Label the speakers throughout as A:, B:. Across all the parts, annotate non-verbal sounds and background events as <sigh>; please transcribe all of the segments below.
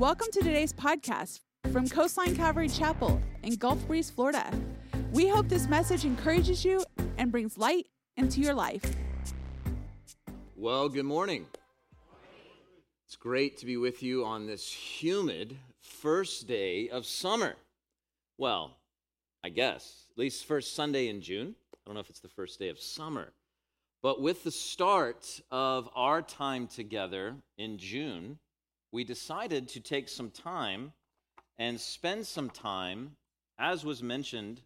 A: Welcome to today's podcast from Coastline Calvary Chapel in Gulf Breeze, Florida. We hope this message encourages you and brings light into your life.
B: Well, good morning. It's great to be with you on this humid first day of summer. Well, I guess, at least first Sunday in June. I don't know if it's the first day of summer. But with the start of our time together in June, we decided to take some time and spend some time, as was mentioned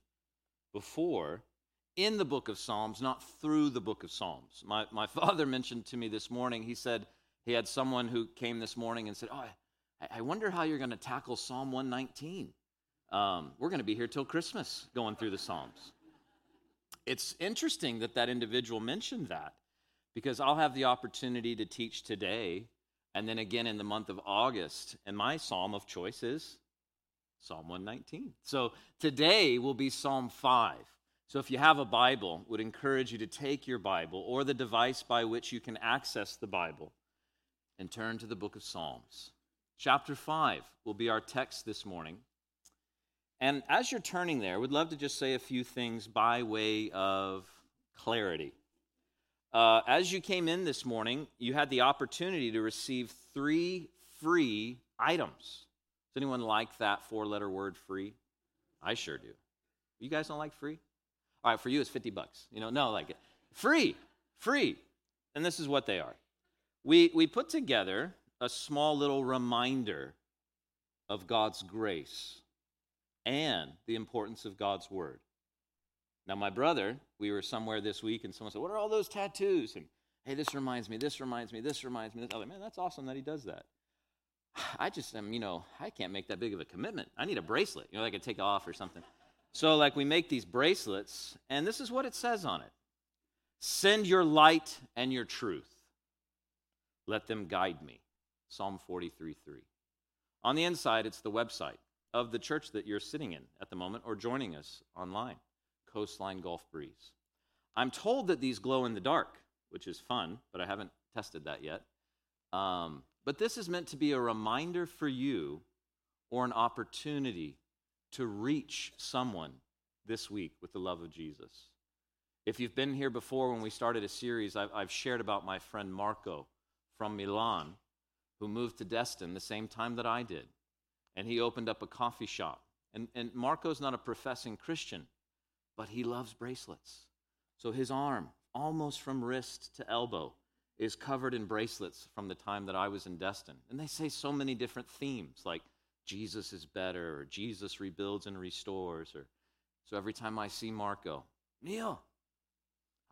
B: before, in the book of Psalms, not through the book of Psalms. My, my <laughs> father mentioned to me this morning, he said he had someone who came this morning and said, Oh, I, I wonder how you're going to tackle Psalm 119. Um, we're going to be here till Christmas going through the Psalms. It's interesting that that individual mentioned that because I'll have the opportunity to teach today and then again in the month of August. And my psalm of choice is Psalm 119. So today will be Psalm 5. So if you have a Bible, would encourage you to take your Bible or the device by which you can access the Bible and turn to the book of Psalms. Chapter 5 will be our text this morning. And as you're turning there, we'd love to just say a few things by way of clarity. Uh, as you came in this morning, you had the opportunity to receive three free items. Does anyone like that four letter word free? I sure do. You guys don't like free? All right, for you it's 50 bucks. You know, no, like it. Free, free. And this is what they are. We, we put together a small little reminder of God's grace and the importance of God's word. Now, my brother, we were somewhere this week and someone said, What are all those tattoos? And hey, this reminds me, this reminds me, this reminds me. I was like, Man, that's awesome that he does that. <sighs> I just am, you know, I can't make that big of a commitment. I need a bracelet, you know, I could take off or something. So, like, we make these bracelets, and this is what it says on it Send your light and your truth. Let them guide me. Psalm 43 3. On the inside, it's the website of the church that you're sitting in at the moment or joining us online, Coastline Gulf Breeze. I'm told that these glow in the dark, which is fun, but I haven't tested that yet. Um, but this is meant to be a reminder for you or an opportunity to reach someone this week with the love of Jesus. If you've been here before when we started a series, I've, I've shared about my friend Marco from Milan who moved to Destin the same time that I did and he opened up a coffee shop. And, and Marco's not a professing Christian, but he loves bracelets. So his arm, almost from wrist to elbow, is covered in bracelets from the time that I was in Destin. And they say so many different themes, like Jesus is better, or Jesus rebuilds and restores. Or so every time I see Marco, Neil,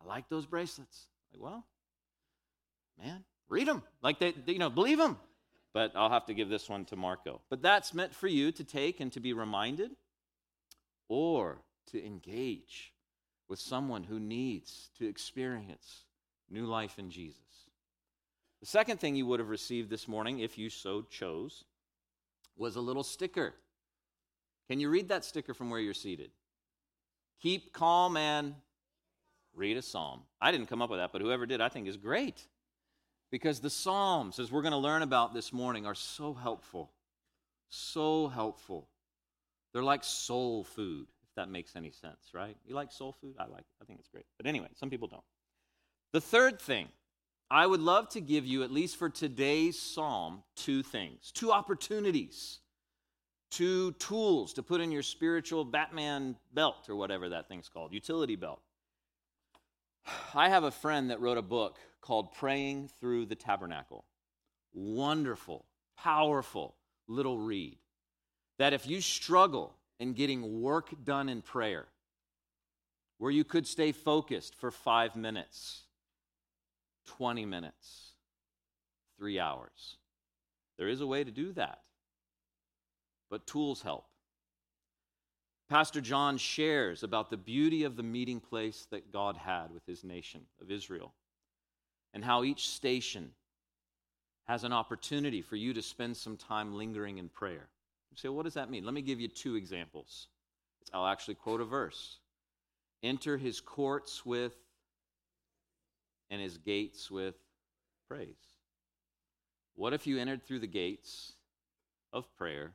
B: I like those bracelets. Like, well, man, read them. Like they, they you know, believe them but I'll have to give this one to Marco. But that's meant for you to take and to be reminded or to engage with someone who needs to experience new life in Jesus. The second thing you would have received this morning, if you so chose, was a little sticker. Can you read that sticker from where you're seated? Keep calm and read a psalm. I didn't come up with that, but whoever did, I think is great. Because the Psalms, as we're going to learn about this morning, are so helpful. So helpful. They're like soul food, if that makes any sense, right? You like soul food? I like it. I think it's great. But anyway, some people don't. The third thing, I would love to give you, at least for today's psalm, two things, two opportunities, two tools to put in your spiritual Batman belt or whatever that thing's called, utility belt. I have a friend that wrote a book called Praying Through the Tabernacle. Wonderful, powerful little read. That if you struggle in getting work done in prayer, where you could stay focused for five minutes, 20 minutes, three hours, there is a way to do that. But tools help. Pastor John shares about the beauty of the meeting place that God had with his nation of Israel and how each station has an opportunity for you to spend some time lingering in prayer. You say, what does that mean? Let me give you two examples. I'll actually quote a verse. Enter his courts with and his gates with praise. What if you entered through the gates of prayer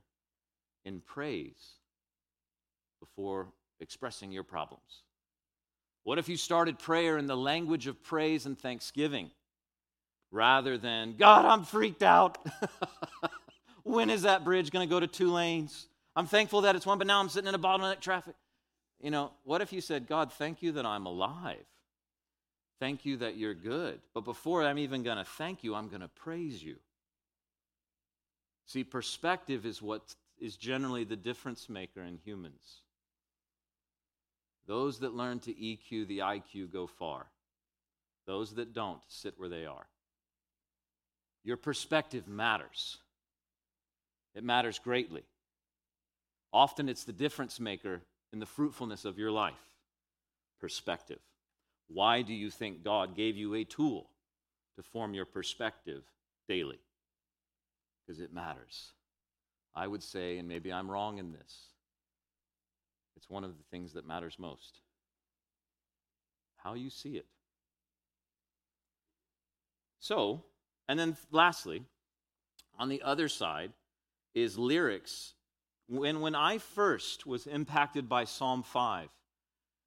B: in praise before expressing your problems? What if you started prayer in the language of praise and thanksgiving rather than, God, I'm freaked out. <laughs> when is that bridge going to go to two lanes? I'm thankful that it's one, but now I'm sitting in a bottleneck traffic. You know, what if you said, God, thank you that I'm alive? Thank you that you're good. But before I'm even going to thank you, I'm going to praise you. See, perspective is what is generally the difference maker in humans. Those that learn to EQ the IQ go far. Those that don't sit where they are. Your perspective matters. It matters greatly. Often it's the difference maker in the fruitfulness of your life. Perspective. Why do you think God gave you a tool to form your perspective daily? Because it matters. I would say, and maybe I'm wrong in this, it's one of the things that matters most. How you see it. So, and then lastly, on the other side is lyrics. When, when I first was impacted by Psalm 5,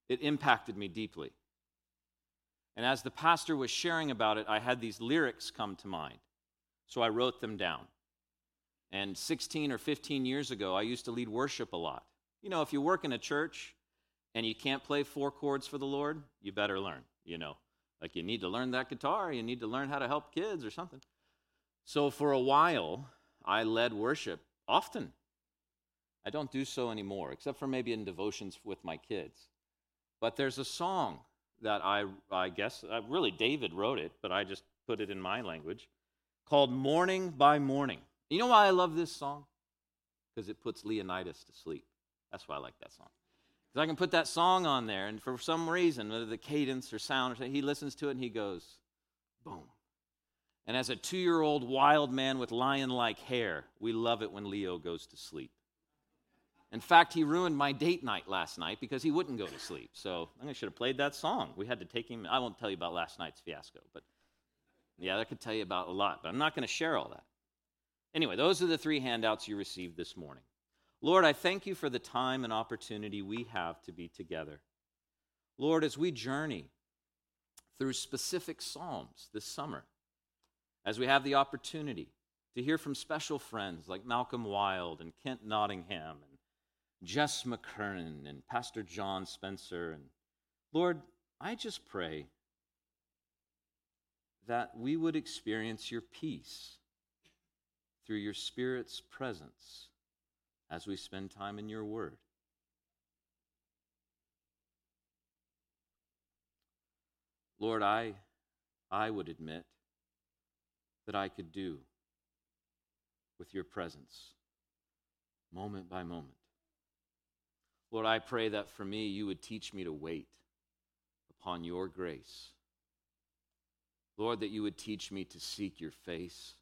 B: it impacted me deeply. And as the pastor was sharing about it, I had these lyrics come to mind. So I wrote them down. And 16 or 15 years ago, I used to lead worship a lot. You know, if you work in a church and you can't play four chords for the Lord, you better learn, you know. Like you need to learn that guitar, you need to learn how to help kids or something. So for a while, I led worship often. I don't do so anymore, except for maybe in devotions with my kids. But there's a song that I, I guess, uh, really David wrote it, but I just put it in my language, called Morning by Morning. You know why I love this song? Because it puts Leonidas to sleep. That's why I like that song. Because I can put that song on there, and for some reason, whether the cadence or sound, or something, he listens to it and he goes, boom. And as a two year old wild man with lion like hair, we love it when Leo goes to sleep. In fact, he ruined my date night last night because he wouldn't go to sleep. So I should have played that song. We had to take him. I won't tell you about last night's fiasco, but yeah, I could tell you about a lot, but I'm not going to share all that. Anyway, those are the three handouts you received this morning. Lord, I thank you for the time and opportunity we have to be together. Lord, as we journey through specific Psalms this summer, as we have the opportunity to hear from special friends like Malcolm Wild and Kent Nottingham and Jess McKernan and Pastor John Spencer. And Lord, I just pray that we would experience your peace through your Spirit's presence as we spend time in your Word. Lord, I, I would admit that I could do with your presence moment by moment. Lord, I pray that for me, you would teach me to wait upon your grace. Lord, that you would teach me to seek your face.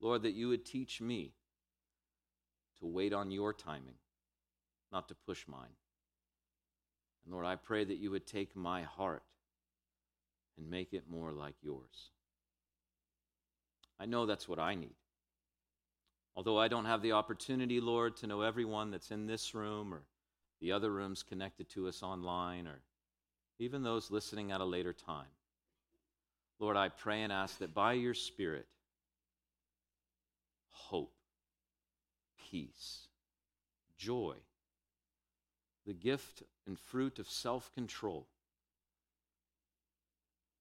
B: Lord, that you would teach me to wait on your timing, not to push mine. And Lord, I pray that you would take my heart and make it more like yours. I know that's what I need. Although I don't have the opportunity, Lord, to know everyone that's in this room or the other rooms connected to us online or even those listening at a later time. Lord, I pray and ask that by your Spirit, hope, peace, joy, the gift and fruit of self control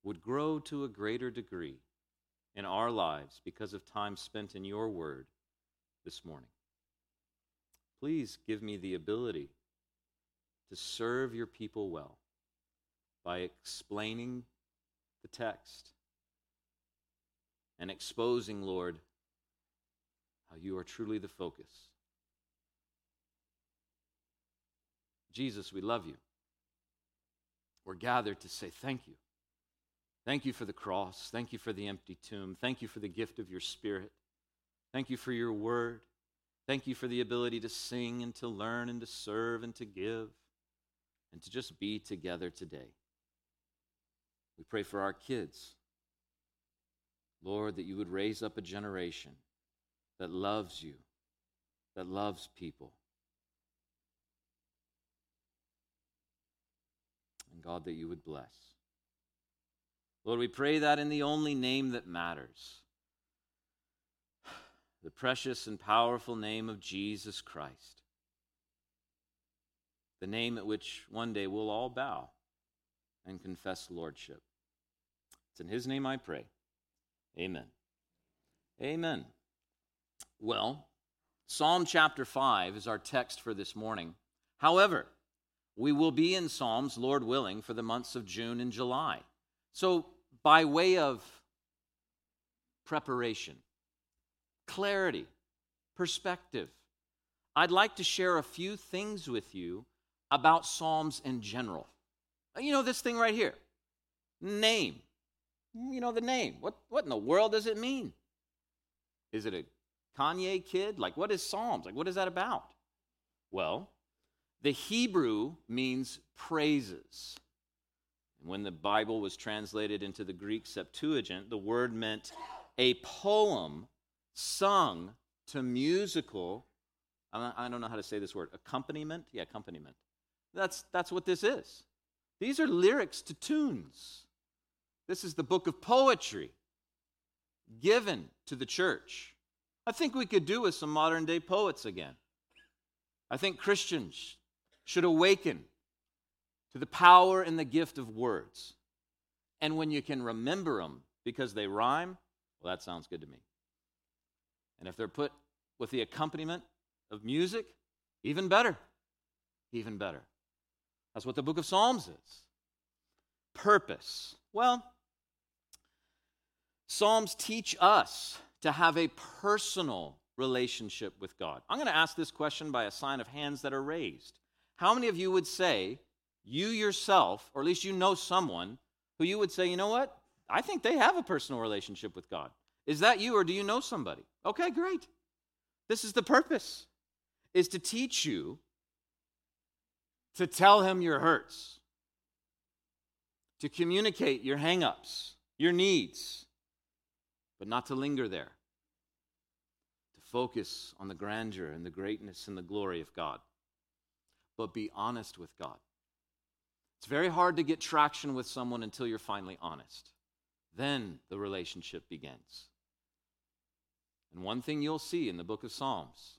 B: would grow to a greater degree in our lives because of time spent in your word this morning. Please give me the ability to serve your people well by explaining the text and exposing, Lord, how you are truly the focus. Jesus, we love you. We're gathered to say thank you. Thank you for the cross. Thank you for the empty tomb. Thank you for the gift of your spirit. Thank you for your word. Thank you for the ability to sing and to learn and to serve and to give and to just be together today. We pray for our kids. Lord, that you would raise up a generation that loves you, that loves people. And God, that you would bless. Lord, we pray that in the only name that matters the precious and powerful name of Jesus Christ, the name at which one day we'll all bow and confess lordship. It's in his name I pray. Amen. Amen. Well, Psalm chapter 5 is our text for this morning. However, we will be in Psalms, Lord willing, for the months of June and July. So, by way of preparation, clarity, perspective, I'd like to share a few things with you about Psalms in general. You know, this thing right here name. You know, the name. What, what in the world does it mean? Is it a Kanye kid? Like, what is Psalms? Like, what is that about? Well, the Hebrew means praises. When the Bible was translated into the Greek Septuagint, the word meant a poem sung to musical, I don't know how to say this word, accompaniment? Yeah, accompaniment. That's, that's what this is. These are lyrics to tunes. This is the book of poetry given to the church. I think we could do with some modern day poets again. I think Christians should awaken to the power and the gift of words. And when you can remember them because they rhyme, well, that sounds good to me. And if they're put with the accompaniment of music, even better. Even better. That's what the book of Psalms is. Purpose. Well, Psalms teach us to have a personal relationship with God. I'm going to ask this question by a sign of hands that are raised. How many of you would say, you yourself, or at least you know someone, who you would say, you know what? I think they have a personal relationship with God. Is that you, or do you know somebody? Okay, great. This is the purpose, is to teach you to tell him your hurts, to communicate your hangups, your needs, but not to linger there. To focus on the grandeur and the greatness and the glory of God. But be honest with God. It's very hard to get traction with someone until you're finally honest. Then the relationship begins. And one thing you'll see in the book of Psalms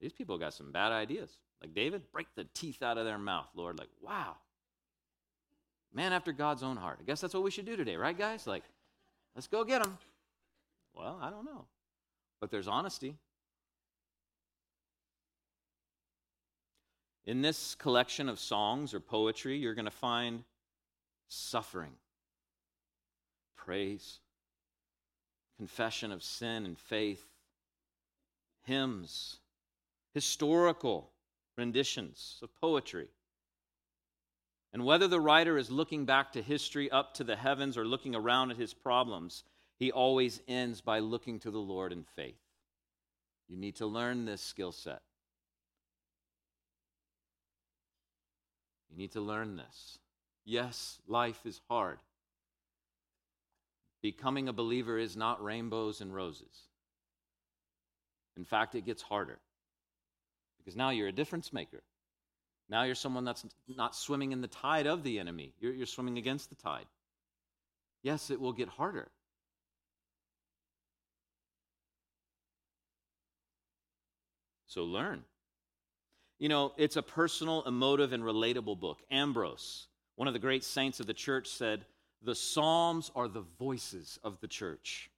B: these people got some bad ideas. Like David, break the teeth out of their mouth, Lord. Like, wow. Man after God's own heart. I guess that's what we should do today, right, guys? Like, Let's go get them. Well, I don't know. But there's honesty. In this collection of songs or poetry, you're going to find suffering, praise, confession of sin and faith, hymns, historical renditions of poetry. And whether the writer is looking back to history up to the heavens or looking around at his problems, he always ends by looking to the Lord in faith. You need to learn this skill set. You need to learn this. Yes, life is hard. Becoming a believer is not rainbows and roses. In fact, it gets harder because now you're a difference maker. Now you're someone that's not swimming in the tide of the enemy, you're, you're swimming against the tide. Yes, it will get harder. So learn. You know, it's a personal, emotive, and relatable book. Ambrose, one of the great saints of the church, said, The Psalms are the voices of the church.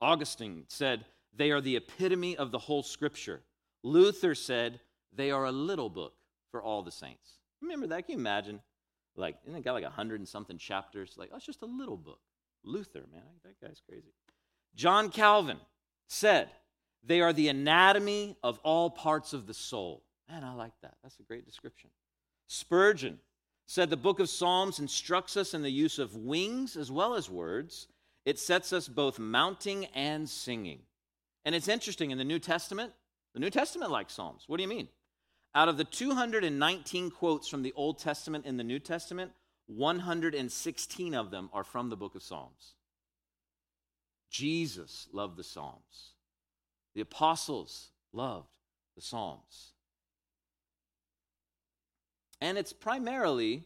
B: Augustine said, They are the epitome of the whole scripture. Luther said, They are a little book for all the saints. Remember that? Can you imagine? Like, isn't it got like a hundred and something chapters? Like, oh, it's just a little book. Luther, man, that guy's crazy. John Calvin said, they are the anatomy of all parts of the soul. Man, I like that. That's a great description. Spurgeon said the book of Psalms instructs us in the use of wings as well as words. It sets us both mounting and singing. And it's interesting in the New Testament, the New Testament likes Psalms. What do you mean? Out of the 219 quotes from the Old Testament in the New Testament, 116 of them are from the book of Psalms. Jesus loved the Psalms. The apostles loved the Psalms. And it's primarily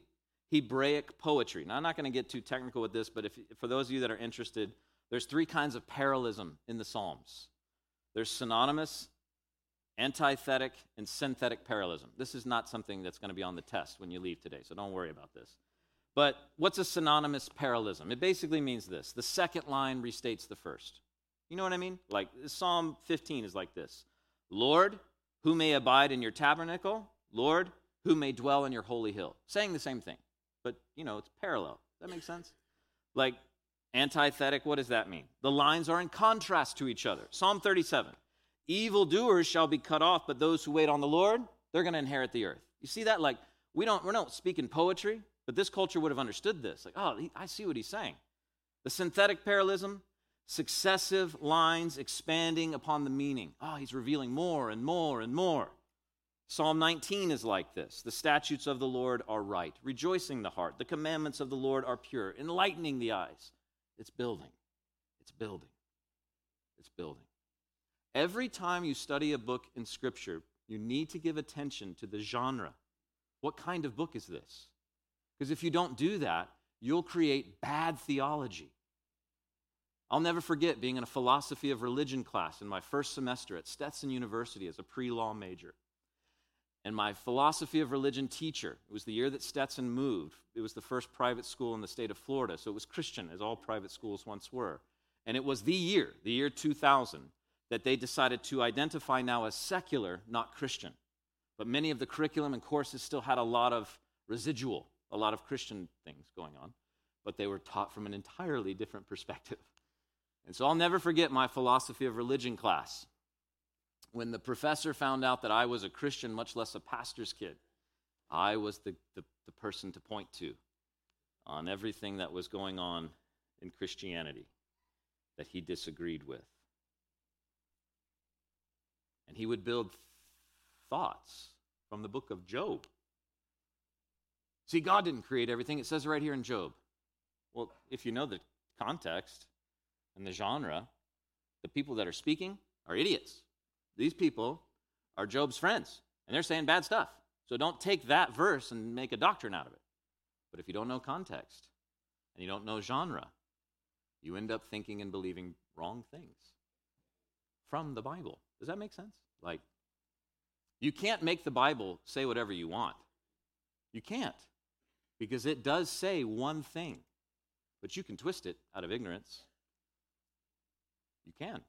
B: Hebraic poetry. Now, I'm not going to get too technical with this, but if, for those of you that are interested, there's three kinds of parallelism in the Psalms there's synonymous, antithetic, and synthetic parallelism. This is not something that's going to be on the test when you leave today, so don't worry about this. But what's a synonymous parallelism? It basically means this the second line restates the first. You know what I mean? Like Psalm 15 is like this Lord, who may abide in your tabernacle? Lord, who may dwell in your holy hill? Saying the same thing, but you know, it's parallel. That make sense? Like antithetic, what does that mean? The lines are in contrast to each other. Psalm 37 Evildoers shall be cut off, but those who wait on the Lord, they're going to inherit the earth. You see that? Like, we don't, we're not speaking poetry, but this culture would have understood this. Like, oh, I see what he's saying. The synthetic parallelism, successive lines expanding upon the meaning. Oh, he's revealing more and more and more. Psalm 19 is like this The statutes of the Lord are right, rejoicing the heart. The commandments of the Lord are pure, enlightening the eyes. It's building. It's building. It's building. Every time you study a book in Scripture, you need to give attention to the genre. What kind of book is this? Because if you don't do that, you'll create bad theology. I'll never forget being in a philosophy of religion class in my first semester at Stetson University as a pre law major. And my philosophy of religion teacher, it was the year that Stetson moved. It was the first private school in the state of Florida, so it was Christian, as all private schools once were. And it was the year, the year 2000, that they decided to identify now as secular, not Christian. But many of the curriculum and courses still had a lot of residual, a lot of Christian things going on, but they were taught from an entirely different perspective. And so I'll never forget my philosophy of religion class. When the professor found out that I was a Christian, much less a pastor's kid, I was the, the, the person to point to on everything that was going on in Christianity that he disagreed with. And he would build thoughts from the book of Job. See, God didn't create everything. It says right here in Job. Well, if you know the context and the genre, the people that are speaking are idiots. These people are Job's friends, and they're saying bad stuff. So don't take that verse and make a doctrine out of it. But if you don't know context and you don't know genre, you end up thinking and believing wrong things from the Bible. Does that make sense? Like, you can't make the Bible say whatever you want. You can't, because it does say one thing, but you can twist it out of ignorance. You can.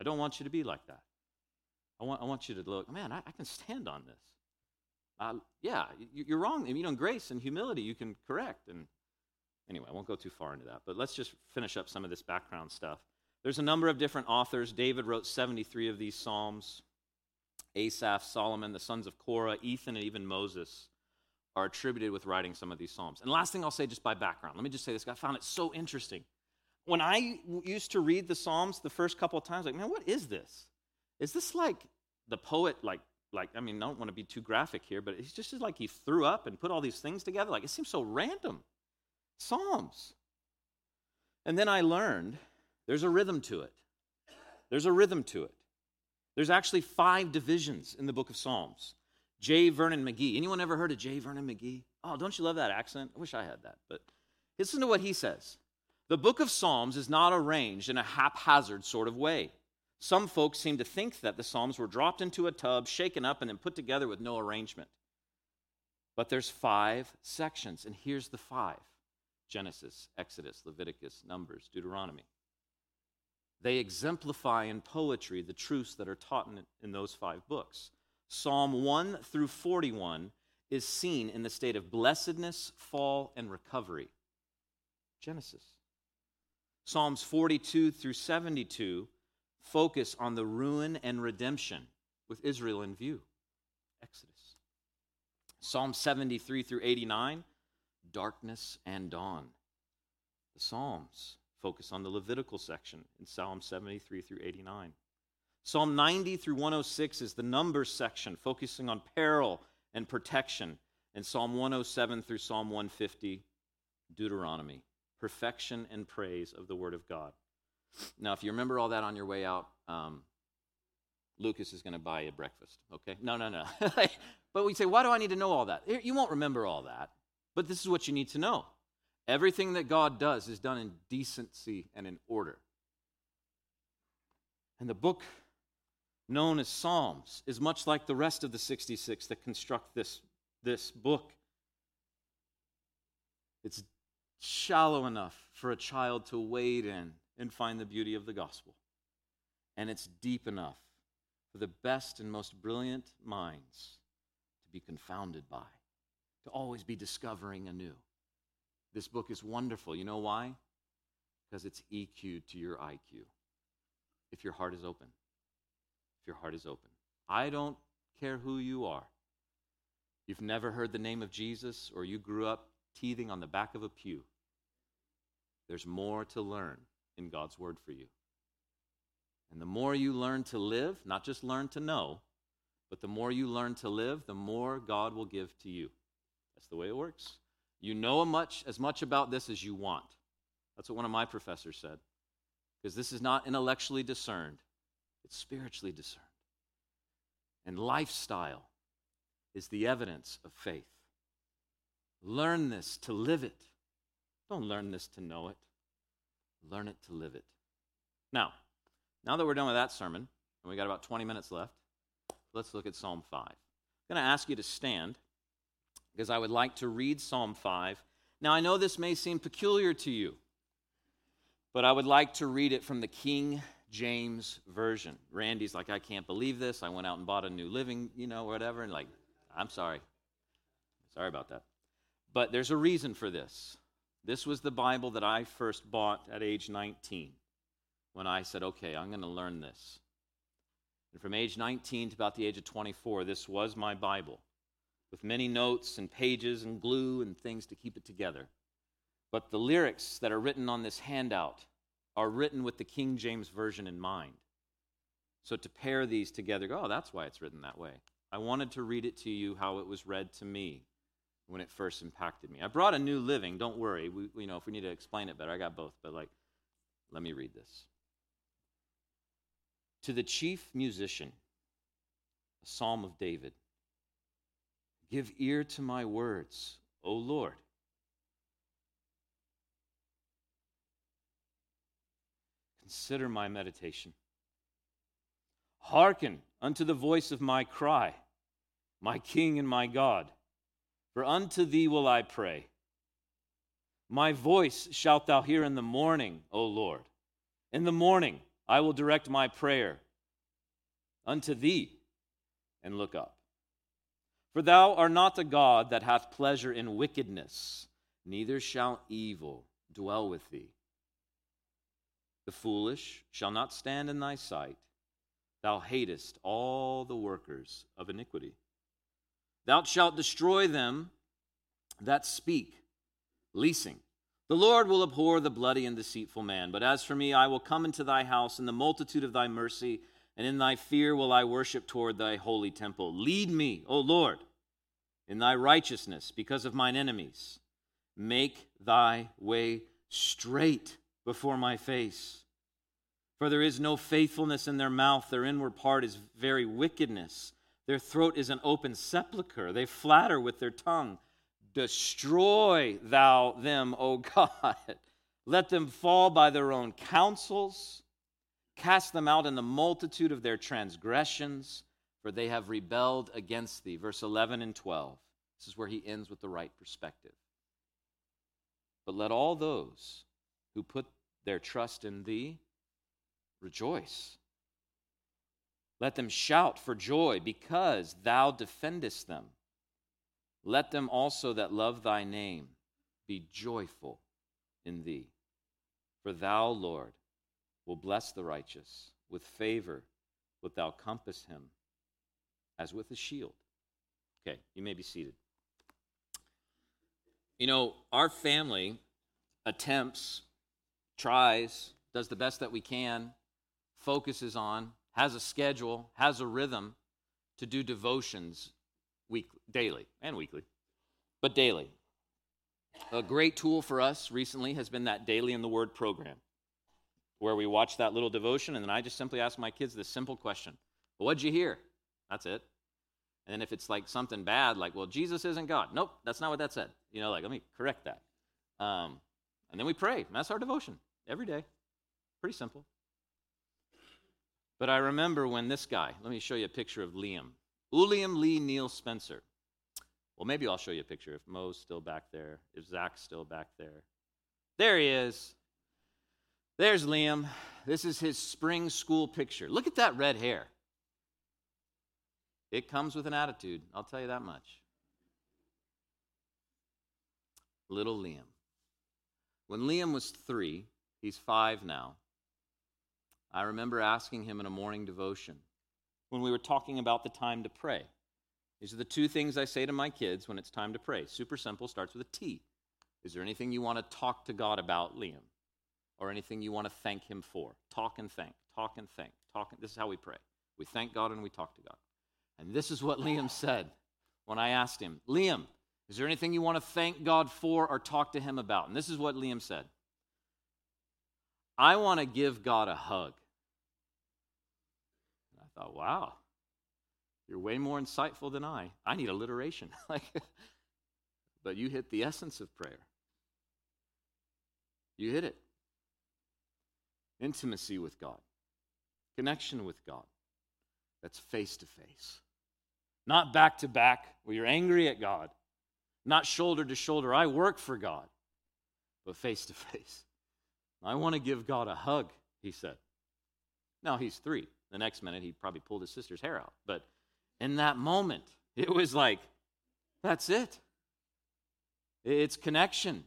B: I don't want you to be like that. I want, I want you to look, man, I, I can stand on this. Uh, yeah, you, are wrong. You know, in grace and humility, you can correct. And anyway, I won't go too far into that. But let's just finish up some of this background stuff. There's a number of different authors. David wrote 73 of these Psalms. Asaph, Solomon, the sons of Korah, Ethan, and even Moses are attributed with writing some of these Psalms. And last thing I'll say, just by background, let me just say this. I found it so interesting. When I used to read the Psalms the first couple of times, like, man, what is this? Is this like the poet, like, like I mean, I don't want to be too graphic here, but it's just like he threw up and put all these things together. Like, it seems so random. Psalms. And then I learned there's a rhythm to it. There's a rhythm to it. There's actually five divisions in the book of Psalms. J. Vernon McGee. Anyone ever heard of J. Vernon McGee? Oh, don't you love that accent? I wish I had that. But listen to what he says. The book of Psalms is not arranged in a haphazard sort of way. Some folks seem to think that the Psalms were dropped into a tub, shaken up, and then put together with no arrangement. But there's five sections, and here's the five Genesis, Exodus, Leviticus, Numbers, Deuteronomy. They exemplify in poetry the truths that are taught in, in those five books. Psalm 1 through 41 is seen in the state of blessedness, fall, and recovery. Genesis. Psalms 42 through 72 focus on the ruin and redemption with Israel in view. Exodus. Psalm 73 through 89, darkness and dawn. The Psalms focus on the Levitical section in Psalm 73 through 89. Psalm 90 through 106 is the Numbers section, focusing on peril and protection. And Psalm 107 through Psalm 150, Deuteronomy, perfection and praise of the Word of God. Now, if you remember all that on your way out, um, Lucas is going to buy you breakfast, okay? No, no, no. <laughs> but we say, why do I need to know all that? You won't remember all that, but this is what you need to know. Everything that God does is done in decency and in order. And the book known as Psalms is much like the rest of the 66 that construct this, this book. It's shallow enough for a child to wade in and find the beauty of the gospel. And it's deep enough for the best and most brilliant minds to be confounded by, to always be discovering anew. This book is wonderful. You know why? Because it's EQ to your IQ. If your heart is open. If your heart is open. I don't care who you are. You've never heard the name of Jesus, or you grew up teething on the back of a pew. There's more to learn in God's Word for you. And the more you learn to live, not just learn to know, but the more you learn to live, the more God will give to you. That's the way it works. You know much, as much about this as you want. That's what one of my professors said. Because this is not intellectually discerned, it's spiritually discerned. And lifestyle is the evidence of faith. Learn this to live it. Don't learn this to know it, learn it to live it. Now, now that we're done with that sermon, and we got about 20 minutes left, let's look at Psalm 5. I'm going to ask you to stand because I would like to read Psalm 5. Now, I know this may seem peculiar to you, but I would like to read it from the King James Version. Randy's like, I can't believe this. I went out and bought a new living, you know, whatever. And like, I'm sorry. Sorry about that. But there's a reason for this. This was the Bible that I first bought at age 19 when I said, okay, I'm going to learn this. And from age 19 to about the age of 24, this was my Bible with many notes and pages and glue and things to keep it together. But the lyrics that are written on this handout are written with the King James Version in mind. So to pair these together, go, oh, that's why it's written that way. I wanted to read it to you how it was read to me when it first impacted me. I brought a new living. Don't worry. We, you know, if we need to explain it better, I got both. But like, let me read this. To the chief musician, a psalm of David. Give ear to my words, O Lord. Consider my meditation. Hearken unto the voice of my cry, my King and my God. For unto thee will I pray. My voice shalt thou hear in the morning, O Lord. In the morning I will direct my prayer unto thee and look up. For thou art not a God that hath pleasure in wickedness, neither shall evil dwell with thee. The foolish shall not stand in thy sight. Thou hatest all the workers of iniquity. Thou shalt destroy them that speak, leasing. The Lord will abhor the bloody and deceitful man. But as for me, I will come into thy house in the multitude of thy mercy, and in thy fear will I worship toward thy holy temple. Lead me, O Lord, in thy righteousness because of mine enemies. Make thy way straight before my face. For there is no faithfulness in their mouth, their inward part is very wickedness. Their throat is an open sepulchre. They flatter with their tongue. Destroy thou them, O <laughs> God. Let them fall by their own counsels. Cast them out in the multitude of their transgressions, for they have rebelled against thee. Verse 11 and 12. This is where he ends with the right perspective. But let all those who put their trust in thee rejoice. Let them shout for joy because thou defendest them. Let them also that love thy name be joyful in thee. For thou, Lord, will bless the righteous. With favor wilt thou compass him as with a shield. Okay, you may be seated. You know, our family attempts, tries, does the best that we can, focuses on has a schedule, has a rhythm to do devotions week, daily and weekly, but daily. A great tool for us recently has been that Daily in the Word program. where we watch that little devotion, and then I just simply ask my kids this simple question well, What'd you hear? That's it. And then if it's like something bad, like, well, Jesus isn't God. Nope, that's not what that said. You know, like, let me correct that. Um, and then we pray. That's our devotion every day. Pretty simple. But I remember when this guy, let me show you a picture of Liam. William Lee Neil Spencer. Well, maybe I'll show you a picture if Mo's still back there, if Zach's still back there. There he is. There's Liam. This is his spring school picture. Look at that red hair. It comes with an attitude, I'll tell you that much. Little Liam. When Liam was three, he's five now, I remember asking him in a morning devotion when we were talking about the time to pray. These are the two things I say to my kids when it's time to pray. Super simple, starts with a T. Is there anything you want to talk to God about, Liam? Or anything you want to thank Him for? Talk and thank, talk and thank, talk. And, this is how we pray. We thank God and we talk to God. And this is what Liam said when I asked him, Liam, is there anything you want to thank God for or talk to Him about? And this is what Liam said I want to give God a hug. And I thought, wow, you're way more insightful than I. I need alliteration. <laughs> but you hit the essence of prayer. You hit it. Intimacy with God, connection with God. That's face to face. Not back to back where you're angry at God, not shoulder to shoulder. I work for God, but face to <laughs> face. I want to give God a hug, he said. Now he's three. The next minute, he probably pulled his sister's hair out. But in that moment, it was like, that's it. It's connection,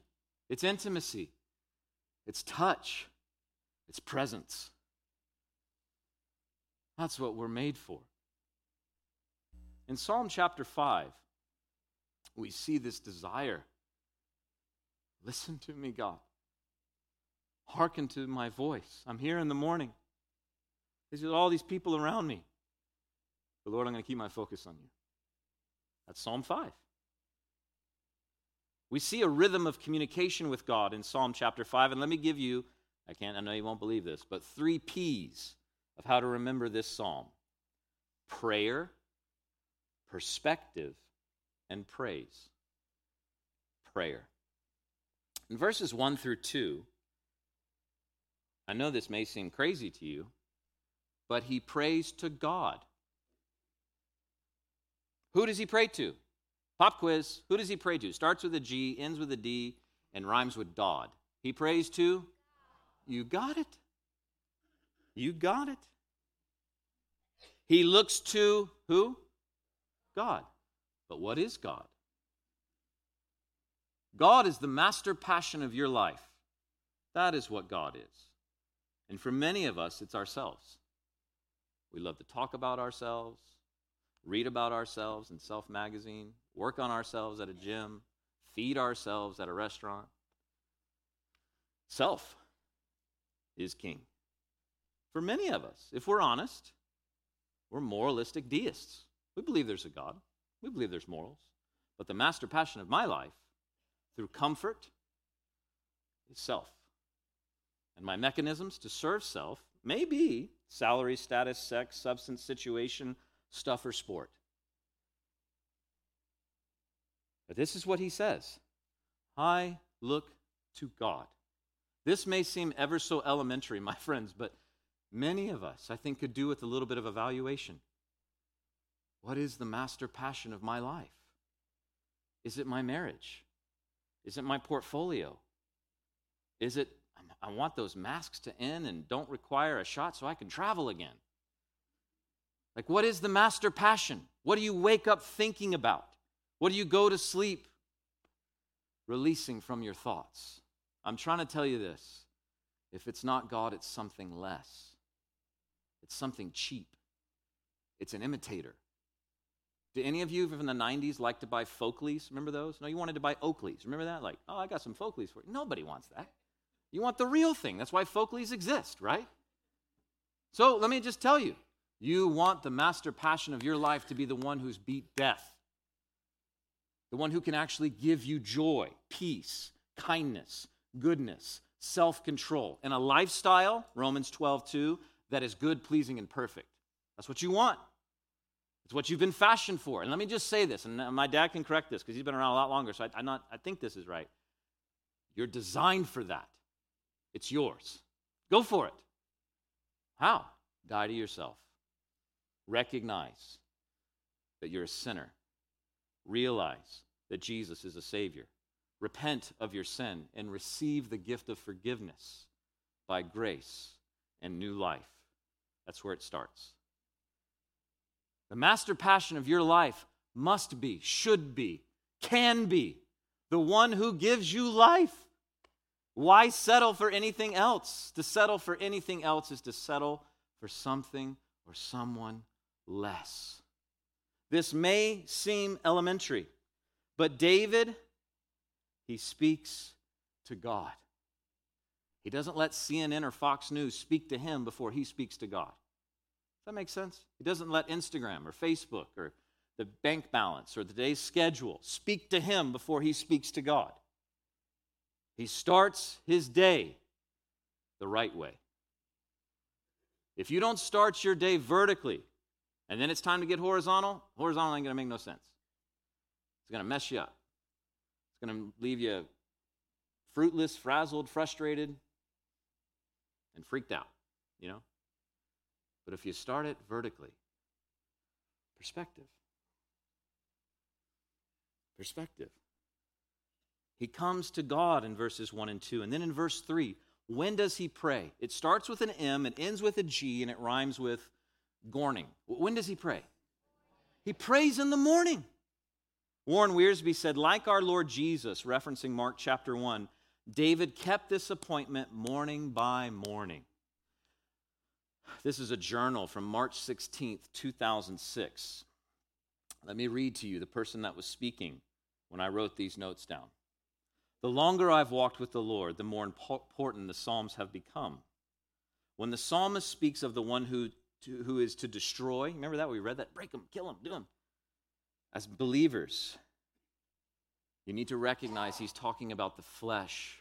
B: it's intimacy, it's touch, it's presence. That's what we're made for. In Psalm chapter 5, we see this desire. Listen to me, God. Hearken to my voice. I'm here in the morning. There's all these people around me. But Lord, I'm going to keep my focus on you. That's Psalm 5. We see a rhythm of communication with God in Psalm chapter 5. And let me give you, I can't, I know you won't believe this, but three P's of how to remember this psalm prayer, perspective, and praise. Prayer. In verses 1 through 2, I know this may seem crazy to you, but he prays to God. Who does he pray to? Pop quiz. Who does he pray to? Starts with a G, ends with a D, and rhymes with Dodd. He prays to? You got it. You got it. He looks to who? God. But what is God? God is the master passion of your life. That is what God is. And for many of us, it's ourselves. We love to talk about ourselves, read about ourselves in Self Magazine, work on ourselves at a gym, feed ourselves at a restaurant. Self is king. For many of us, if we're honest, we're moralistic deists. We believe there's a God, we believe there's morals. But the master passion of my life, through comfort, is self. And my mechanisms to serve self may be salary, status, sex, substance, situation, stuff, or sport. But this is what he says I look to God. This may seem ever so elementary, my <laughs> friends, but many of us, I think, could do with a little bit of evaluation. What is the master passion of my life? Is it my marriage? Is it my portfolio? Is it, I want those masks to end and don't require a shot so I can travel again? Like, what is the master passion? What do you wake up thinking about? What do you go to sleep releasing from your thoughts? I'm trying to tell you this. If it's not God, it's something less. It's something cheap. It's an imitator. Do any of you from the 90s like to buy Folkleys? Remember those? No, you wanted to buy Oakleys. Remember that? Like, oh, I got some Folkleys for you. Nobody wants that. You want the real thing. That's why Folkleys exist, right? So let me just tell you you want the master passion of your life to be the one who's beat death, the one who can actually give you joy, peace, kindness, goodness, self control, and a lifestyle, Romans 12, 2, that is good, pleasing, and perfect. That's what you want. It's what you've been fashioned for. And let me just say this, and my dad can correct this because he's been around a lot longer, so I, I, not, I think this is right. You're designed for that, it's yours. Go for it. How? Die to yourself. Recognize that you're a sinner. Realize that Jesus is a Savior. Repent of your sin and receive the gift of forgiveness by grace and new life. That's where it starts. The master passion of your life must be, should be, can be the one who gives you life. Why settle for anything else? To settle for anything else is to settle for something or someone less. This may seem elementary, but David, he speaks to God. He doesn't let CNN or Fox News speak to him before he speaks to God. Does that make sense? He doesn't let Instagram or Facebook or the bank balance or the day's schedule speak to him before he speaks to God. He starts his day the right way. If you don't start your day vertically and then it's time to get horizontal, horizontal ain't going to make no sense. It's going to mess you up. It's going to leave you fruitless, frazzled, frustrated, and freaked out, you know? But if you start it vertically, perspective. Perspective. He comes to God in verses 1 and 2. And then in verse 3, when does he pray? It starts with an M, it ends with a G, and it rhymes with gorning. When does he pray? He prays in the morning. Warren Wiersbe said, like our Lord Jesus, referencing Mark chapter 1, David kept this appointment morning by morning. This is a journal from March 16th, 2006. Let me read to you the person that was speaking when I wrote these notes down. The longer I've walked with the Lord, the more important the Psalms have become. When the psalmist speaks of the one who, to, who is to destroy, remember that? We read that? Break him, kill him, do him. As believers, you need to recognize he's talking about the flesh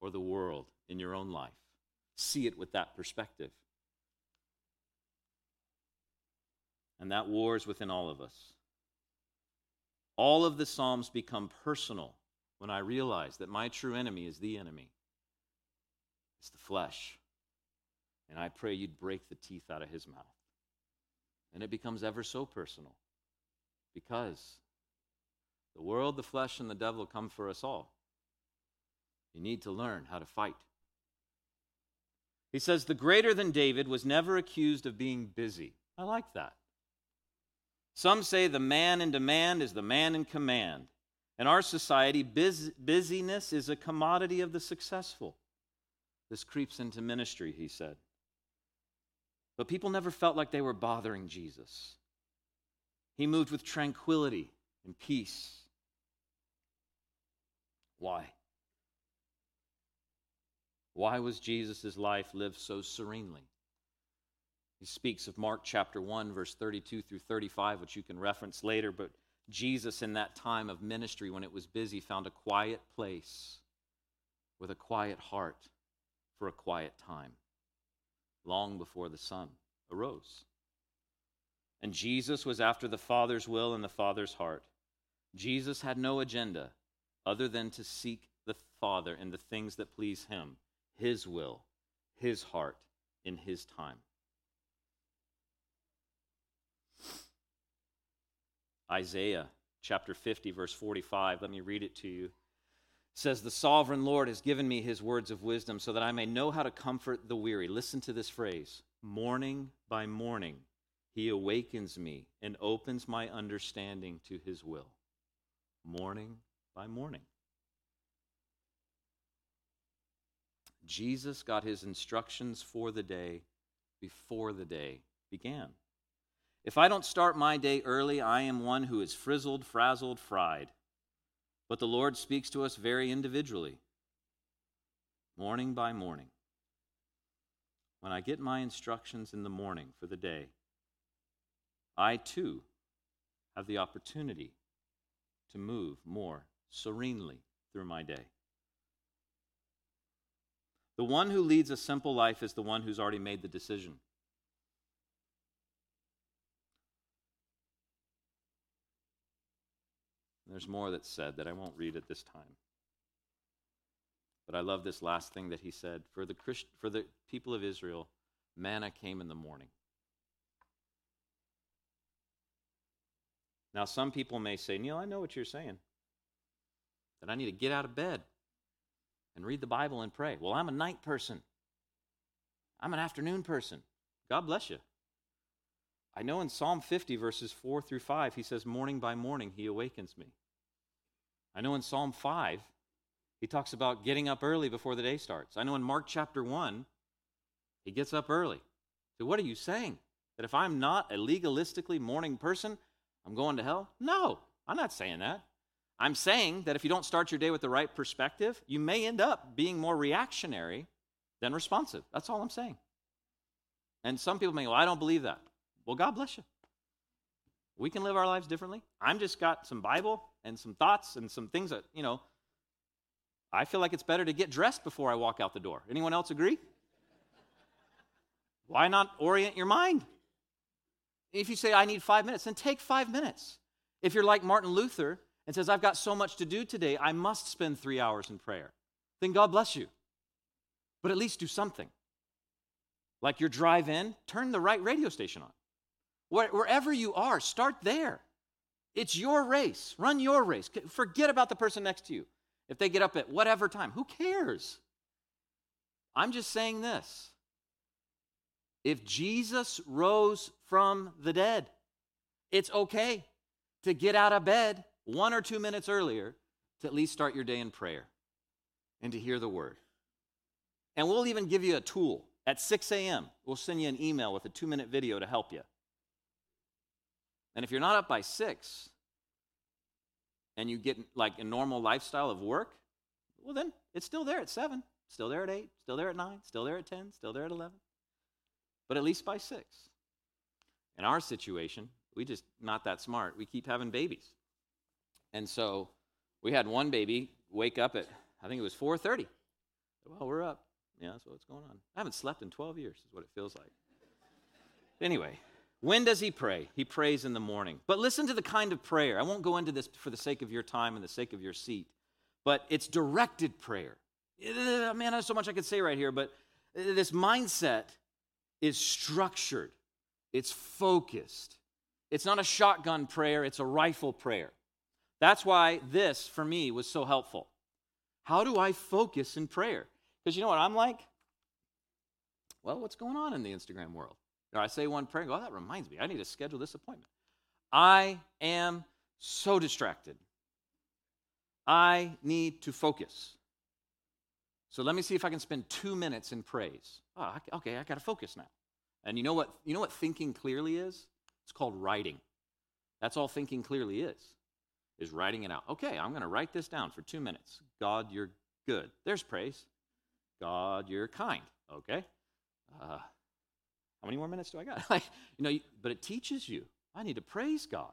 B: or the world in your own life. See it with that perspective. And that war is within all of us. All of the Psalms become personal when I realize that my true enemy is the enemy. It's the flesh. And I pray you'd break the teeth out of his mouth. And it becomes ever so personal because the world, the flesh, and the devil come for us all. You need to learn how to fight. He says, The greater than David was never accused of being busy. I like that. Some say the man in demand is the man in command. In our society, bus- busyness is a commodity of the successful. This creeps into ministry, he said. But people never felt like they were bothering Jesus. He moved with tranquility and peace. Why? Why was Jesus' life lived so serenely? He speaks of Mark chapter 1, verse 32 through 35, which you can reference later, but Jesus, in that time of ministry when it was busy, found a quiet place with a quiet heart for a quiet time, long before the sun arose. And Jesus was after the Father's will and the Father's heart. Jesus had no agenda other than to seek the Father and the things that please Him, His will, His heart, in His time. Isaiah chapter 50, verse 45. Let me read it to you. It says, The sovereign Lord has given me his words of wisdom so that I may know how to comfort the weary. Listen to this phrase Morning by morning, he awakens me and opens my understanding to his will. Morning by morning. Jesus got his instructions for the day before the day began. If I don't start my day early, I am one who is frizzled, frazzled, fried. But the Lord speaks to us very individually, morning by morning. When I get my instructions in the morning for the day, I too have the opportunity to move more serenely through my day. The one who leads a simple life is the one who's already made the decision. There's more that's said that I won't read at this time. But I love this last thing that he said. For the, Christ, for the people of Israel, manna came in the morning. Now, some people may say, Neil, I know what you're saying. That I need to get out of bed and read the Bible and pray. Well, I'm a night person, I'm an afternoon person. God bless you. I know in Psalm 50, verses 4 through 5, he says, Morning by morning, he awakens me. I know in Psalm 5, he talks about getting up early before the day starts. I know in Mark chapter 1, he gets up early. So, what are you saying? That if I'm not a legalistically morning person, I'm going to hell? No, I'm not saying that. I'm saying that if you don't start your day with the right perspective, you may end up being more reactionary than responsive. That's all I'm saying. And some people may, well, I don't believe that. Well, God bless you. We can live our lives differently. I'm just got some Bible and some thoughts and some things that, you know, I feel like it's better to get dressed before I walk out the door. Anyone else agree? Why not orient your mind? If you say, I need five minutes, then take five minutes. If you're like Martin Luther and says, I've got so much to do today, I must spend three hours in prayer, then God bless you. But at least do something. Like your drive in, turn the right radio station on. Wherever you are, start there. It's your race. Run your race. Forget about the person next to you. If they get up at whatever time, who cares? I'm just saying this. If Jesus rose from the dead, it's okay to get out of bed one or two minutes earlier to at least start your day in prayer and to hear the word. And we'll even give you a tool. At 6 a.m., we'll send you an email with a two minute video to help you. And if you're not up by 6 and you get like a normal lifestyle of work, well, then it's still there at 7, still there at 8, still there at 9, still there at 10, still there at 11. But at least by 6. In our situation, we just not that smart. We keep having babies. And so we had one baby wake up at I think it was 4:30. Well, we're up. Yeah, that's what's going on. I haven't slept in 12 years, is what it feels like. Anyway, when does he pray? He prays in the morning. But listen to the kind of prayer. I won't go into this for the sake of your time and the sake of your seat, but it's directed prayer. Eh, man, there's so much I could say right here, but eh, this mindset is structured, it's focused. It's not a shotgun prayer, it's a rifle prayer. That's why this, for me, was so helpful. How do I focus in prayer? Because you know what I'm like? Well, what's going on in the Instagram world? Or I say one prayer and go, oh, that reminds me, I need to schedule this appointment. I am so distracted. I need to focus. So let me see if I can spend two minutes in praise. Oh, okay, I got to focus now. And you know what? You know what thinking clearly is? It's called writing. That's all thinking clearly is. Is writing it out. Okay, I'm going to write this down for two minutes. God, you're good. There's praise. God, you're kind. Okay. Uh, how many more minutes do I got? <laughs> you know, but it teaches you. I need to praise God.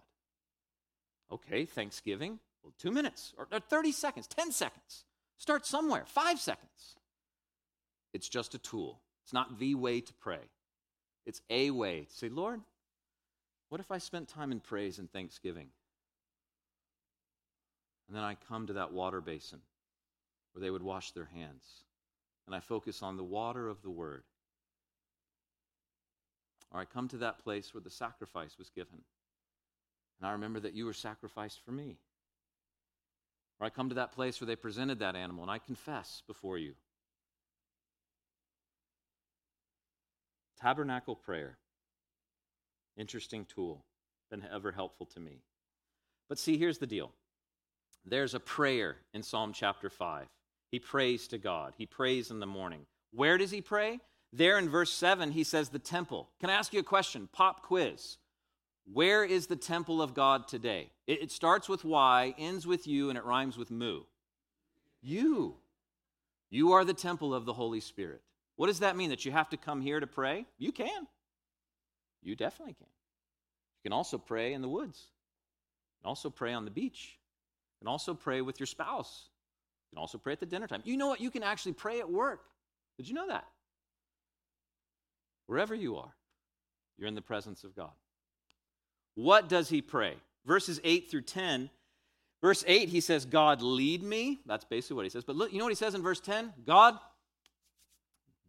B: Okay, Thanksgiving. Well, two minutes or, or 30 seconds, 10 seconds. Start somewhere, five seconds. It's just a tool. It's not the way to pray. It's a way to say, Lord, what if I spent time in praise and thanksgiving? And then I come to that water basin where they would wash their hands. And I focus on the water of the word. Or I come to that place where the sacrifice was given. And I remember that you were sacrificed for me. Or I come to that place where they presented that animal and I confess before you. Tabernacle prayer Interesting tool, been ever helpful to me. But see, here's the deal there's a prayer in Psalm chapter 5. He prays to God, he prays in the morning. Where does he pray? There in verse 7, he says, the temple. Can I ask you a question? Pop quiz. Where is the temple of God today? It, it starts with Y, ends with U, and it rhymes with moo. You. You are the temple of the Holy Spirit. What does that mean? That you have to come here to pray? You can. You definitely can. You can also pray in the woods. You can also pray on the beach. You can also pray with your spouse. You can also pray at the dinner time. You know what? You can actually pray at work. Did you know that? Wherever you are, you're in the presence of God. What does he pray? Verses 8 through 10. Verse 8, he says, God, lead me. That's basically what he says. But look, you know what he says in verse 10? God,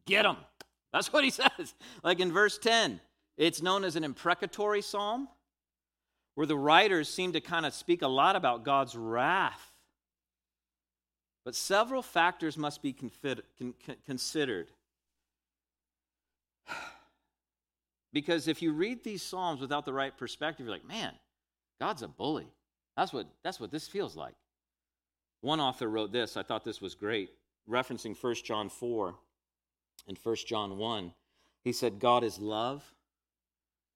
B: get him. That's what he <laughs> says. Like in verse 10, it's known as an imprecatory psalm, where the writers seem to kind of speak a lot about God's wrath. But several factors must be considered. <sighs> Because if you read these Psalms without the right perspective, you're like, man, God's a bully. That's what, that's what this feels like. One author wrote this, I thought this was great, referencing 1 John 4 and 1 John 1. He said, God is love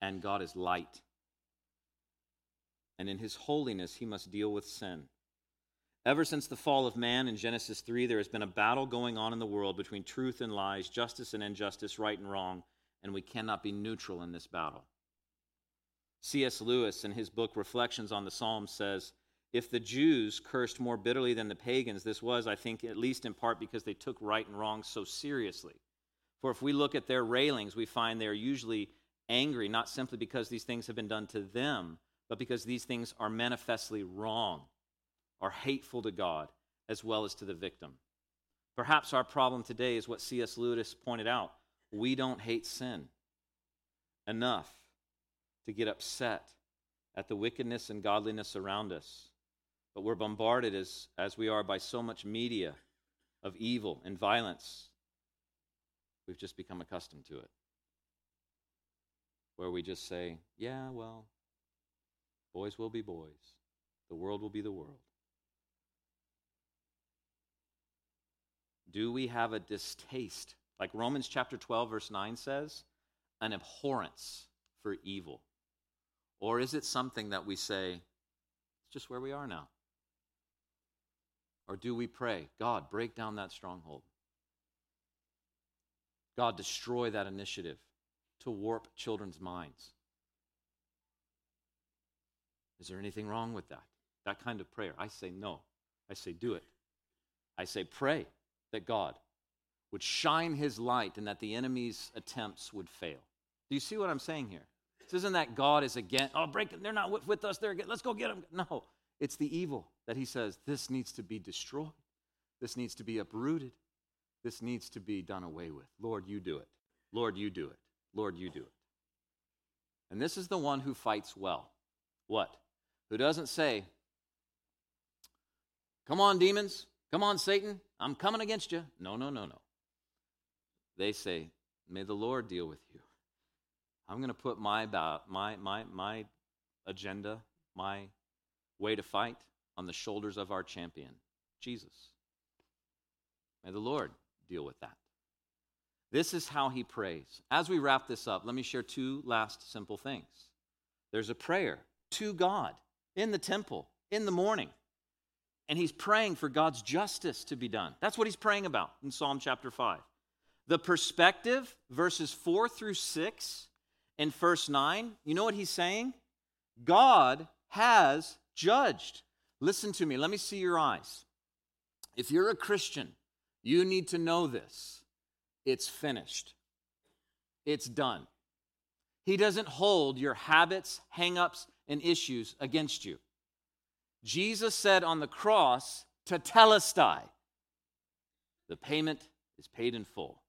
B: and God is light. And in his holiness, he must deal with sin. Ever since the fall of man in Genesis 3, there has been a battle going on in the world between truth and lies, justice and injustice, right and wrong and we cannot be neutral in this battle. C.S. Lewis, in his book Reflections on the Psalms, says if the Jews cursed more bitterly than the pagans, this was, I think, at least in part because they took right and wrong so seriously. For if we look at their railings, we find they are usually angry, not simply because these things have been done to them, but because these things are manifestly wrong, are hateful to God, as well as to the victim. Perhaps our problem today is what C.S. Lewis pointed out we don't hate sin enough to get upset at the wickedness and godliness around us. But we're bombarded as, as we are by so much media of evil and violence. We've just become accustomed to it. Where we just say, yeah, well, boys will be boys, the world will be the world. Do we have a distaste like Romans chapter 12, verse 9 says, an abhorrence for evil? Or is it something that we say, it's just where we are now? Or do we pray, God, break down that stronghold? God, destroy that initiative to warp children's minds. Is there anything wrong with that? That kind of prayer. I say no. I say do it. I say pray that God would shine his light and that the enemy's attempts would fail. Do you see what I'm saying here? This isn't that God is against, oh, break it, they're not with, us, they're against, let's go get them. No, it's the evil that he says, this needs to be destroyed. This needs to be uprooted. This needs to be done away with. Lord, you do it. Lord, you do it. Lord, you do it. And this is the one who fights well. What? Who doesn't say, Come on, demons. Come on, Satan. I'm coming against you. No, no, no, no. They say, May the Lord deal with you. I'm going to put my, my, my, my agenda, my way to fight on the shoulders of our champion, Jesus. May the Lord deal with that. This is how he prays. As we wrap this up, let me share two last simple things. There's a prayer to God in the temple in the morning, and he's praying for God's justice to be done. That's what he's praying about in Psalm chapter 5. The perspective, verses 4 through 6 and verse 9, you know what he's saying? God has judged. Listen to me. Let me see your eyes. If you're a Christian, you need to know this. It's finished, it's done. He doesn't hold your habits, hangups, and issues against you. Jesus said on the cross, tetelestai, the payment is paid in full.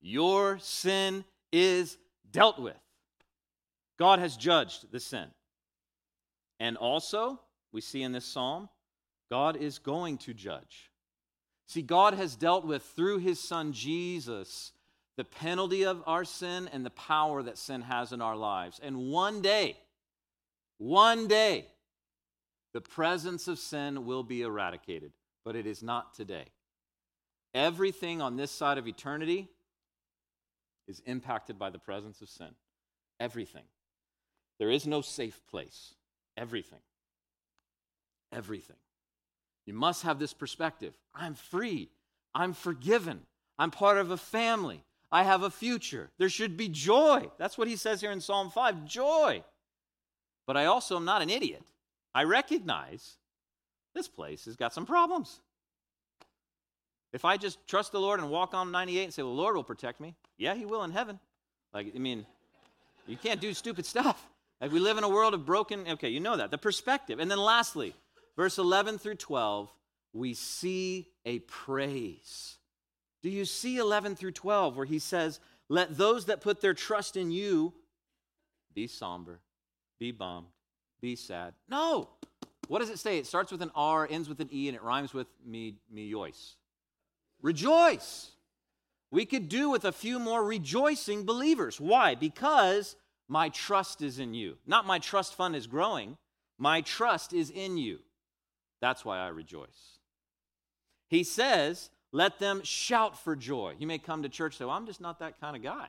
B: Your sin is dealt with. God has judged the sin. And also, we see in this psalm, God is going to judge. See, God has dealt with, through his son Jesus, the penalty of our sin and the power that sin has in our lives. And one day, one day, the presence of sin will be eradicated, but it is not today. Everything on this side of eternity is impacted by the presence of sin. Everything. There is no safe place. Everything. Everything. You must have this perspective. I'm free. I'm forgiven. I'm part of a family. I have a future. There should be joy. That's what he says here in Psalm 5 joy. But I also am not an idiot. I recognize this place has got some problems. If I just trust the Lord and walk on 98 and say, well, the Lord will protect me, yeah, He will in heaven. Like, I mean, you can't do stupid stuff. Like, we live in a world of broken, okay, you know that. The perspective. And then lastly, verse 11 through 12, we see a praise. Do you see 11 through 12 where he says, Let those that put their trust in you be somber, be bummed, be sad? No. What does it say? It starts with an R, ends with an E, and it rhymes with me, me, yois. Rejoice. We could do with a few more rejoicing believers. Why? Because my trust is in you. Not my trust fund is growing, my trust is in you. That's why I rejoice. He says, let them shout for joy. You may come to church and say, well, I'm just not that kind of guy.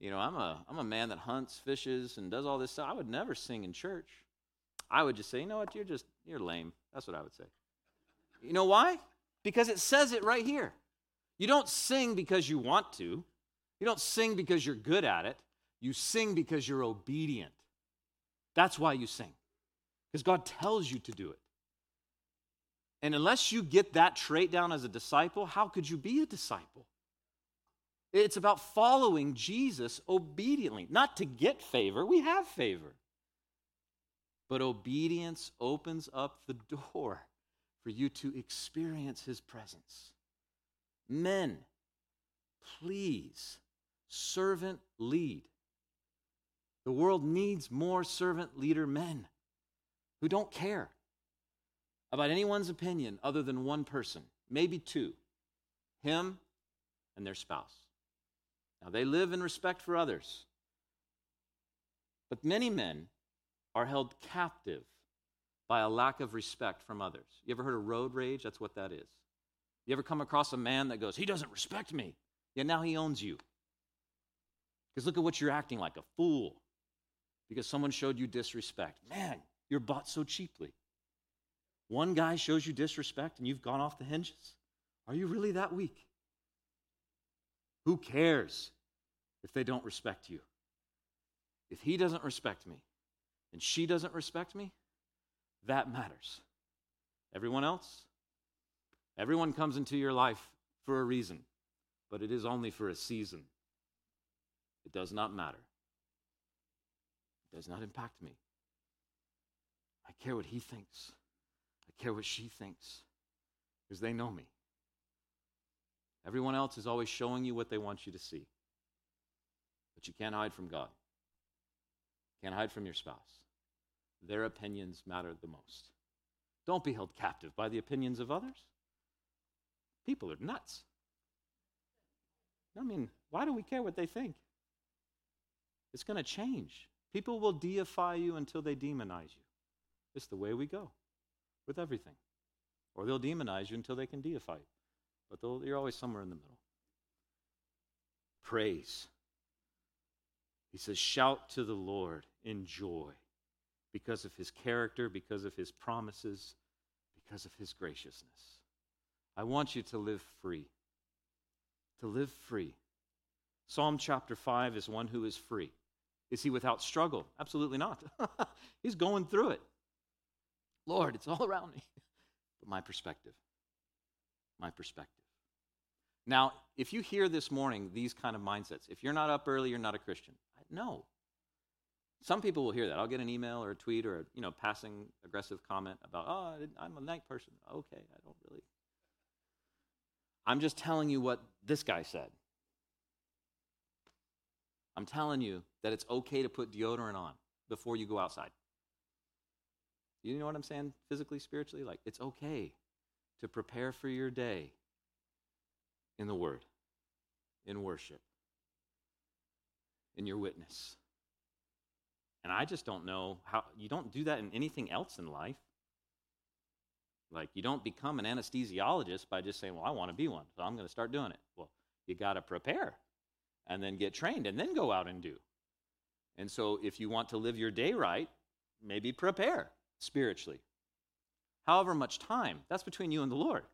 B: You know, I'm a, I'm a man that hunts, fishes, and does all this stuff. I would never sing in church. I would just say, you know what, you're just, you're lame. That's what I would say. You know why? Because it says it right here. You don't sing because you want to. You don't sing because you're good at it. You sing because you're obedient. That's why you sing, because God tells you to do it. And unless you get that trait down as a disciple, how could you be a disciple? It's about following Jesus obediently, not to get favor. We have favor. But obedience opens up the door for you to experience his presence. Men, please, servant lead. The world needs more servant leader men who don't care about anyone's opinion other than one person, maybe two him and their spouse. Now, they live in respect for others. But many men are held captive by a lack of respect from others. You ever heard of road rage? That's what that is. You ever come across a man that goes, He doesn't respect me, yet now he owns you? Because look at what you're acting like a fool because someone showed you disrespect. Man, you're bought so cheaply. One guy shows you disrespect and you've gone off the hinges. Are you really that weak? Who cares if they don't respect you? If he doesn't respect me and she doesn't respect me, that matters. Everyone else? Everyone comes into your life for a reason, but it is only for a season. It does not matter. It does not impact me. I care what he thinks. I care what she thinks because they know me. Everyone else is always showing you what they want you to see. But you can't hide from God. Can't hide from your spouse. Their opinions matter the most. Don't be held captive by the opinions of others. People are nuts. I mean, why do we care what they think? It's going to change. People will deify you until they demonize you. It's the way we go with everything. Or they'll demonize you until they can deify you. But you're always somewhere in the middle. Praise. He says, Shout to the Lord in joy because of his character, because of his promises, because of his graciousness. I want you to live free. To live free. Psalm chapter 5 is one who is free. Is he without struggle? Absolutely not. <laughs> He's going through it. Lord, it's all around me. <laughs> But my perspective, my perspective. Now, if you hear this morning these kind of mindsets, if you're not up early, you're not a Christian. No. Some people will hear that. I'll get an email or a tweet or a you know passing aggressive comment about, oh, I'm a night person. Okay, I don't really. I'm just telling you what this guy said. I'm telling you that it's okay to put deodorant on before you go outside. You know what I'm saying physically, spiritually? Like, it's okay to prepare for your day in the Word, in worship, in your witness. And I just don't know how, you don't do that in anything else in life. Like, you don't become an anesthesiologist by just saying, well, I want to be one, so I'm going to start doing it. Well, you got to prepare and then get trained and then go out and do. And so, if you want to live your day right, maybe prepare spiritually. However much time, that's between you and the Lord.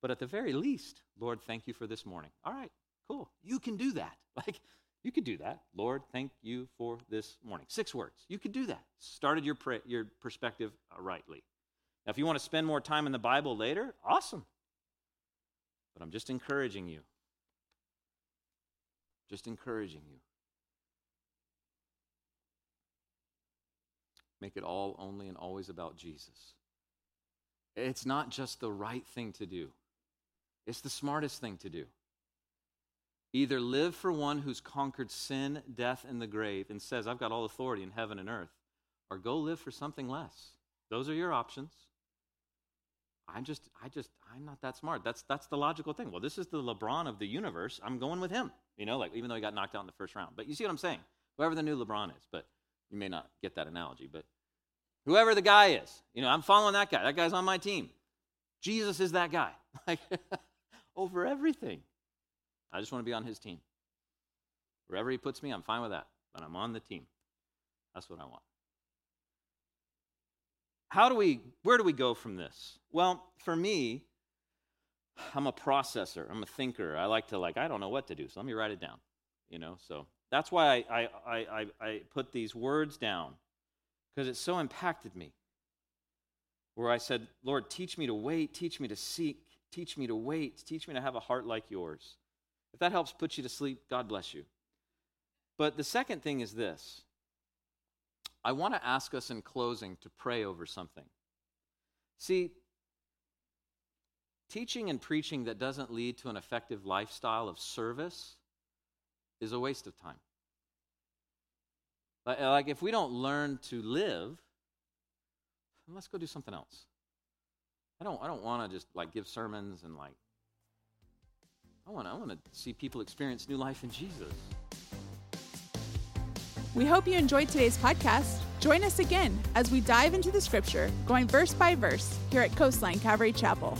B: But at the very least, Lord, thank you for this morning. All right, cool. You can do that. <laughs> Like, you could do that. Lord, thank you for this morning. Six words. You could do that. Started your, pra- your perspective uh, rightly. Now, if you want to spend more time in the Bible later, awesome. But I'm just encouraging you. Just encouraging you. Make it all only and always about Jesus. It's not just the right thing to do, it's the smartest thing to do. Either live for one who's conquered sin, death, and the grave and says, I've got all authority in heaven and earth, or go live for something less. Those are your options. I'm just, I just, I'm not that smart. That's that's the logical thing. Well, this is the LeBron of the universe. I'm going with him. You know, like even though he got knocked out in the first round. But you see what I'm saying? Whoever the new LeBron is, but you may not get that analogy, but whoever the guy is, you know, I'm following that guy. That guy's on my team. Jesus is that guy. <laughs> Like <laughs> over everything. I just want to be on his team. Wherever he puts me, I'm fine with that. But I'm on the team. That's what I want. How do we, where do we go from this? Well, for me, I'm a processor. I'm a thinker. I like to like, I don't know what to do, so let me write it down. You know, so that's why I, I, I, I put these words down because it so impacted me. Where I said, Lord, teach me to wait, teach me to seek, teach me to wait, teach me to have a heart like yours. If that helps put you to sleep, God bless you. But the second thing is this I want to ask us in closing to pray over something. See, teaching and preaching that doesn't lead to an effective lifestyle of service is a waste of time. Like, if we don't learn to live, let's go do something else. I don't, I don't want to just like give sermons and like, I want, I want to see people experience new life in Jesus.
A: We hope you enjoyed today's podcast. Join us again as we dive into the scripture, going verse by verse, here at Coastline Calvary Chapel.